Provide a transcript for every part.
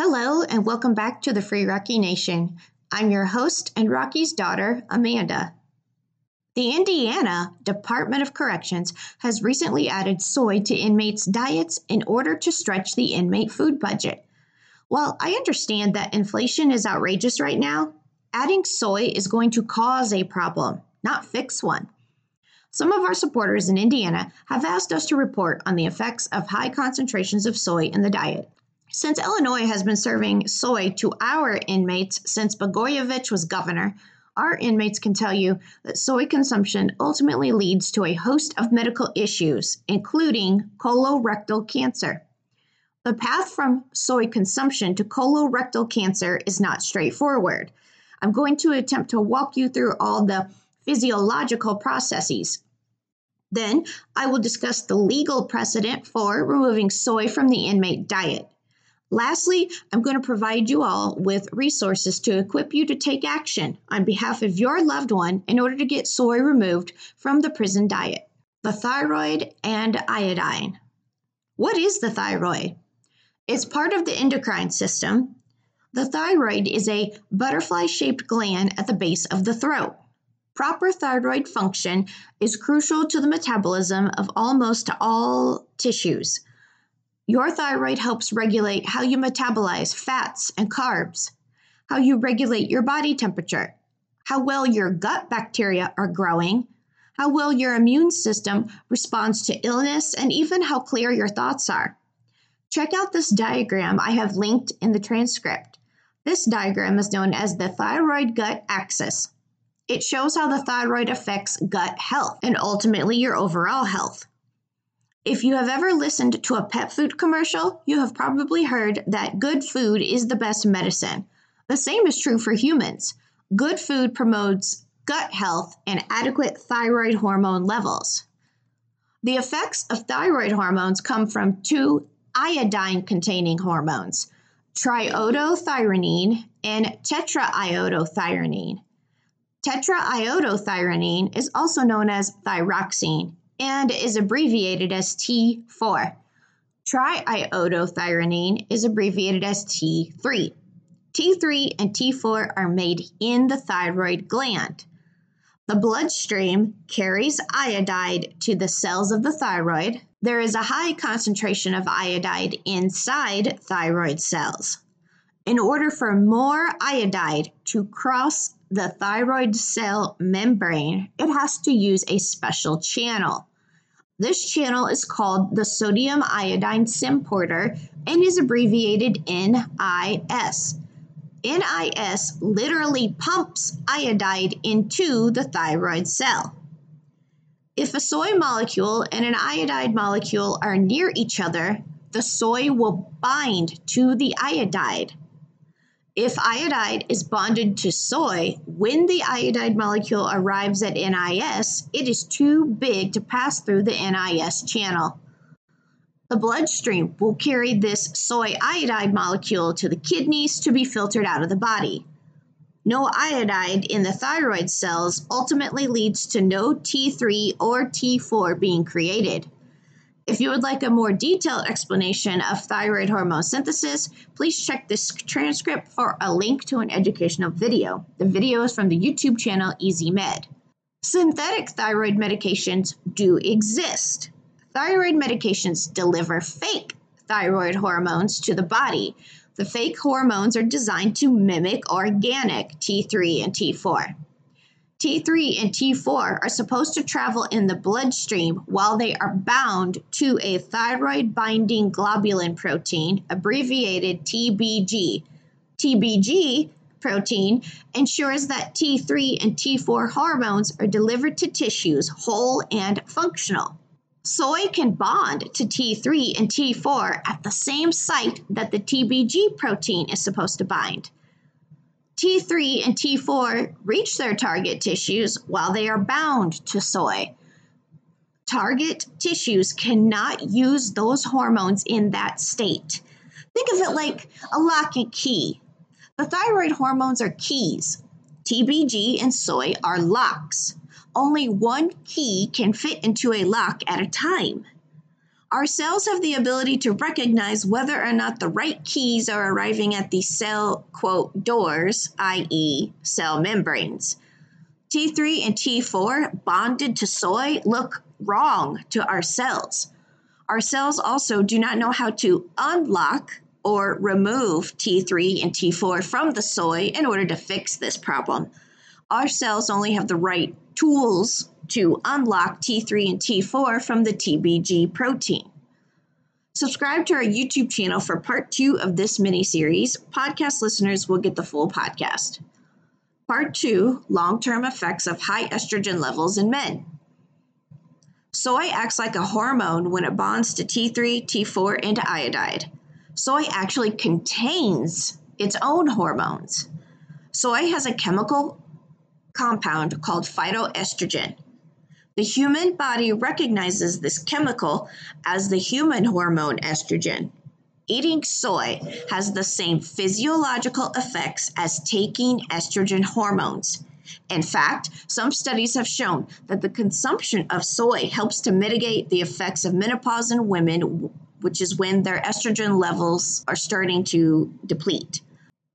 Hello, and welcome back to the Free Rocky Nation. I'm your host and Rocky's daughter, Amanda. The Indiana Department of Corrections has recently added soy to inmates' diets in order to stretch the inmate food budget. While I understand that inflation is outrageous right now, adding soy is going to cause a problem, not fix one. Some of our supporters in Indiana have asked us to report on the effects of high concentrations of soy in the diet. Since Illinois has been serving soy to our inmates since Blagojevich was governor, our inmates can tell you that soy consumption ultimately leads to a host of medical issues, including colorectal cancer. The path from soy consumption to colorectal cancer is not straightforward. I'm going to attempt to walk you through all the physiological processes. Then I will discuss the legal precedent for removing soy from the inmate diet. Lastly, I'm going to provide you all with resources to equip you to take action on behalf of your loved one in order to get soy removed from the prison diet. The thyroid and iodine. What is the thyroid? It's part of the endocrine system. The thyroid is a butterfly shaped gland at the base of the throat. Proper thyroid function is crucial to the metabolism of almost all tissues. Your thyroid helps regulate how you metabolize fats and carbs, how you regulate your body temperature, how well your gut bacteria are growing, how well your immune system responds to illness, and even how clear your thoughts are. Check out this diagram I have linked in the transcript. This diagram is known as the thyroid gut axis. It shows how the thyroid affects gut health and ultimately your overall health. If you have ever listened to a pet food commercial, you have probably heard that good food is the best medicine. The same is true for humans. Good food promotes gut health and adequate thyroid hormone levels. The effects of thyroid hormones come from two iodine containing hormones, triiodothyronine and tetraiodothyronine. Tetraiodothyronine is also known as thyroxine and is abbreviated as T4. Triiodothyronine is abbreviated as T3. T3 and T4 are made in the thyroid gland. The bloodstream carries iodide to the cells of the thyroid. There is a high concentration of iodide inside thyroid cells. In order for more iodide to cross the thyroid cell membrane, it has to use a special channel. This channel is called the sodium iodine symporter and is abbreviated NIS. NIS literally pumps iodide into the thyroid cell. If a soy molecule and an iodide molecule are near each other, the soy will bind to the iodide. If iodide is bonded to soy, when the iodide molecule arrives at NIS, it is too big to pass through the NIS channel. The bloodstream will carry this soy iodide molecule to the kidneys to be filtered out of the body. No iodide in the thyroid cells ultimately leads to no T3 or T4 being created. If you would like a more detailed explanation of thyroid hormone synthesis, please check this transcript for a link to an educational video. The video is from the YouTube channel EasyMed. Synthetic thyroid medications do exist. Thyroid medications deliver fake thyroid hormones to the body. The fake hormones are designed to mimic organic T3 and T4. T3 and T4 are supposed to travel in the bloodstream while they are bound to a thyroid binding globulin protein, abbreviated TBG. TBG protein ensures that T3 and T4 hormones are delivered to tissues whole and functional. Soy can bond to T3 and T4 at the same site that the TBG protein is supposed to bind. T3 and T4 reach their target tissues while they are bound to soy. Target tissues cannot use those hormones in that state. Think of it like a lock and key. The thyroid hormones are keys. TBG and soy are locks. Only one key can fit into a lock at a time. Our cells have the ability to recognize whether or not the right keys are arriving at the cell, quote, doors, i.e., cell membranes. T3 and T4 bonded to soy look wrong to our cells. Our cells also do not know how to unlock or remove T3 and T4 from the soy in order to fix this problem. Our cells only have the right tools to unlock T3 and T4 from the TBG protein. Subscribe to our YouTube channel for part two of this mini series. Podcast listeners will get the full podcast. Part two long term effects of high estrogen levels in men. Soy acts like a hormone when it bonds to T3, T4, and iodide. Soy actually contains its own hormones. Soy has a chemical compound called phytoestrogen. The human body recognizes this chemical as the human hormone estrogen. Eating soy has the same physiological effects as taking estrogen hormones. In fact, some studies have shown that the consumption of soy helps to mitigate the effects of menopause in women, which is when their estrogen levels are starting to deplete.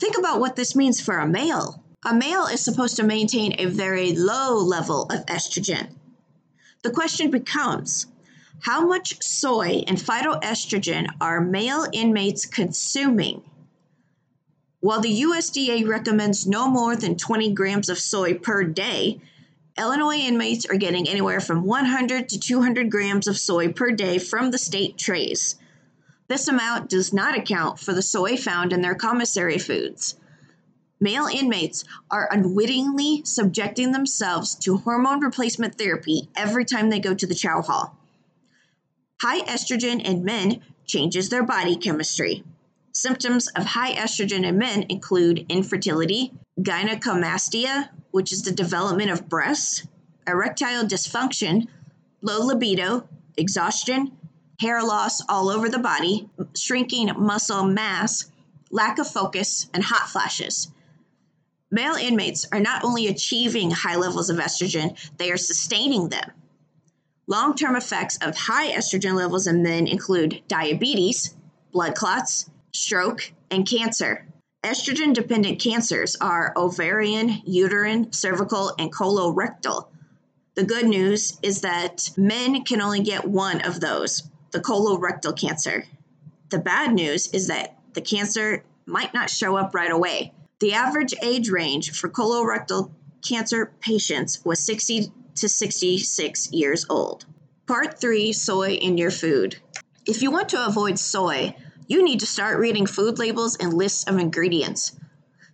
Think about what this means for a male. A male is supposed to maintain a very low level of estrogen. The question becomes how much soy and phytoestrogen are male inmates consuming? While the USDA recommends no more than 20 grams of soy per day, Illinois inmates are getting anywhere from 100 to 200 grams of soy per day from the state trays. This amount does not account for the soy found in their commissary foods. Male inmates are unwittingly subjecting themselves to hormone replacement therapy every time they go to the chow hall. High estrogen in men changes their body chemistry. Symptoms of high estrogen in men include infertility, gynecomastia, which is the development of breasts, erectile dysfunction, low libido, exhaustion, hair loss all over the body, shrinking muscle mass, lack of focus, and hot flashes. Male inmates are not only achieving high levels of estrogen, they are sustaining them. Long term effects of high estrogen levels in men include diabetes, blood clots, stroke, and cancer. Estrogen dependent cancers are ovarian, uterine, cervical, and colorectal. The good news is that men can only get one of those, the colorectal cancer. The bad news is that the cancer might not show up right away. The average age range for colorectal cancer patients was 60 to 66 years old. Part 3 Soy in your food. If you want to avoid soy, you need to start reading food labels and lists of ingredients.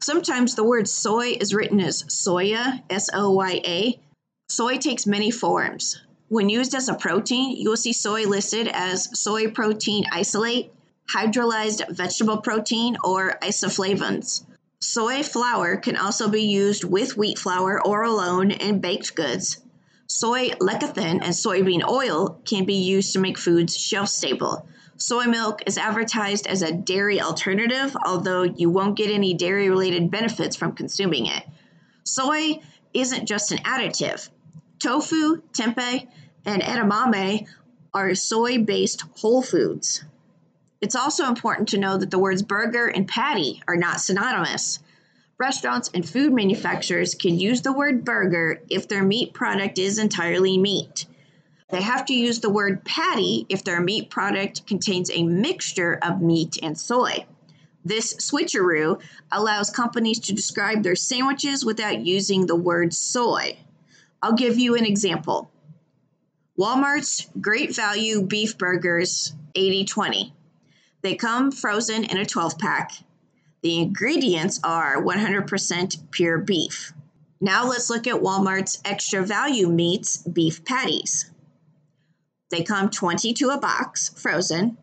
Sometimes the word soy is written as soya, S O Y A. Soy takes many forms. When used as a protein, you will see soy listed as soy protein isolate, hydrolyzed vegetable protein, or isoflavones. Soy flour can also be used with wheat flour or alone in baked goods. Soy lecithin and soybean oil can be used to make foods shelf stable. Soy milk is advertised as a dairy alternative, although you won't get any dairy related benefits from consuming it. Soy isn't just an additive. Tofu, tempeh, and edamame are soy based whole foods. It's also important to know that the words burger and patty are not synonymous. Restaurants and food manufacturers can use the word burger if their meat product is entirely meat. They have to use the word patty if their meat product contains a mixture of meat and soy. This switcheroo allows companies to describe their sandwiches without using the word soy. I'll give you an example. Walmart's Great Value Beef Burgers 80 20. They come frozen in a 12 pack. The ingredients are 100% pure beef. Now let's look at Walmart's extra value meats beef patties. They come 20 to a box, frozen.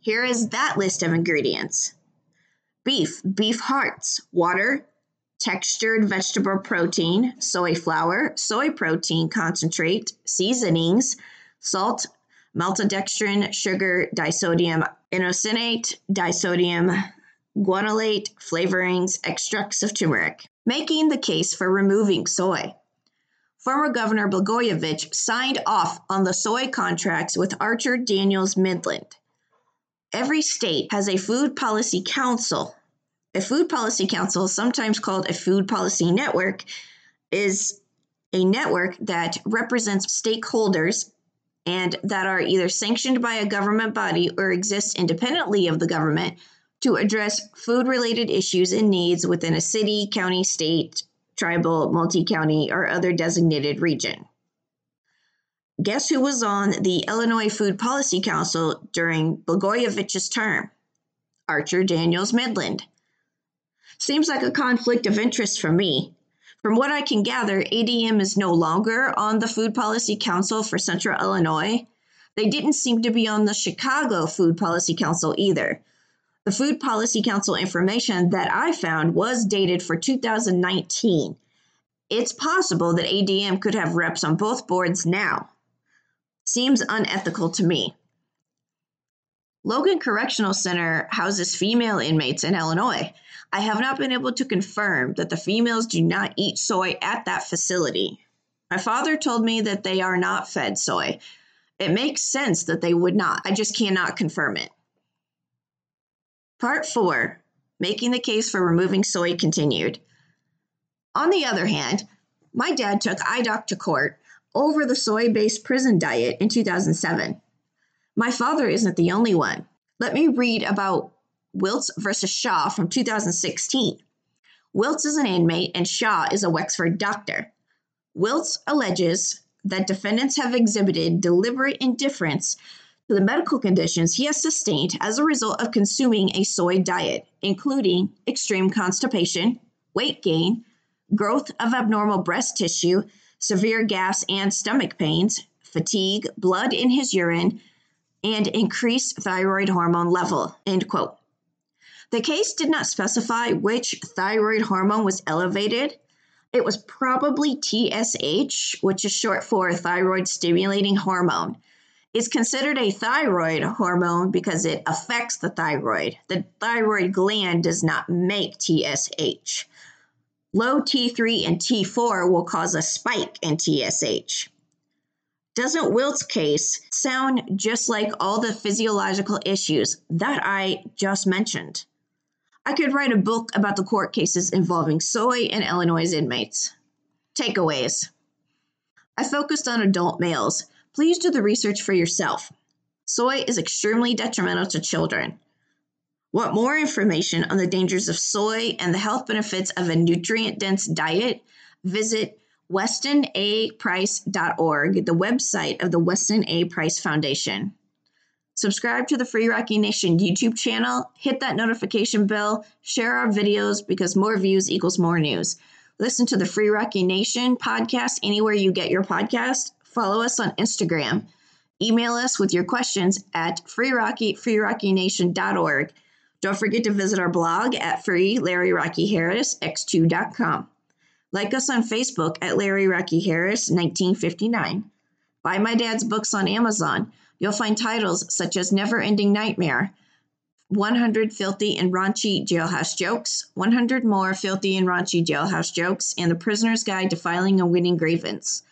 Here is that list of ingredients beef, beef hearts, water, textured vegetable protein, soy flour, soy protein concentrate, seasonings, salt, maltodextrin, sugar, disodium inosinate, disodium guanylate, flavorings, extracts of turmeric, making the case for removing soy. former Governor Blagojevich signed off on the soy contracts with Archer Daniels Midland. Every state has a food policy council. A food policy council, sometimes called a food policy network, is a network that represents stakeholders and that are either sanctioned by a government body or exist independently of the government to address food related issues and needs within a city, county, state, tribal, multi county, or other designated region. Guess who was on the Illinois Food Policy Council during Blagojevich's term? Archer Daniels Midland. Seems like a conflict of interest for me. From what I can gather, ADM is no longer on the Food Policy Council for Central Illinois. They didn't seem to be on the Chicago Food Policy Council either. The Food Policy Council information that I found was dated for 2019. It's possible that ADM could have reps on both boards now. Seems unethical to me. Logan Correctional Center houses female inmates in Illinois. I have not been able to confirm that the females do not eat soy at that facility. My father told me that they are not fed soy. It makes sense that they would not. I just cannot confirm it. Part 4 Making the case for removing soy continued. On the other hand, my dad took IDOC to court over the soy based prison diet in 2007. My father isn't the only one. Let me read about Wiltz versus Shaw from 2016. Wiltz is an inmate and Shaw is a Wexford doctor. Wiltz alleges that defendants have exhibited deliberate indifference to the medical conditions he has sustained as a result of consuming a soy diet, including extreme constipation, weight gain, growth of abnormal breast tissue, severe gas and stomach pains, fatigue, blood in his urine, and increased thyroid hormone level. End quote. The case did not specify which thyroid hormone was elevated. It was probably TSH, which is short for thyroid stimulating hormone. It's considered a thyroid hormone because it affects the thyroid. The thyroid gland does not make TSH. Low T3 and T4 will cause a spike in TSH. Doesn't Wiltz's case sound just like all the physiological issues that I just mentioned? I could write a book about the court cases involving soy and Illinois inmates. Takeaways I focused on adult males. Please do the research for yourself. Soy is extremely detrimental to children. Want more information on the dangers of soy and the health benefits of a nutrient dense diet? Visit WestonAPrice.org, the website of the Weston A. Price Foundation. Subscribe to the Free Rocky Nation YouTube channel, hit that notification bell, share our videos because more views equals more news. Listen to the Free Rocky Nation podcast anywhere you get your podcast. Follow us on Instagram. Email us with your questions at freerocky, freerockynation.org. Don't forget to visit our blog at free Larry Rocky Harris x2.com. Like us on Facebook at Larry Rocky Harris 1959. Buy my dad's books on Amazon. You'll find titles such as Never Ending Nightmare, 100 Filthy and Raunchy Jailhouse Jokes, 100 More Filthy and Raunchy Jailhouse Jokes, and The Prisoner's Guide to Filing a Winning Grievance.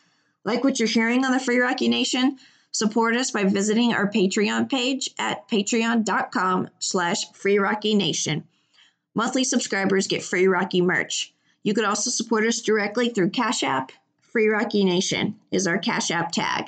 Like what you're hearing on the Free Rocky Nation? Support us by visiting our Patreon page at patreon.com slash freerockynation. Monthly subscribers get free Rocky merch. You could also support us directly through Cash App. Free Rocky Nation is our Cash App tag.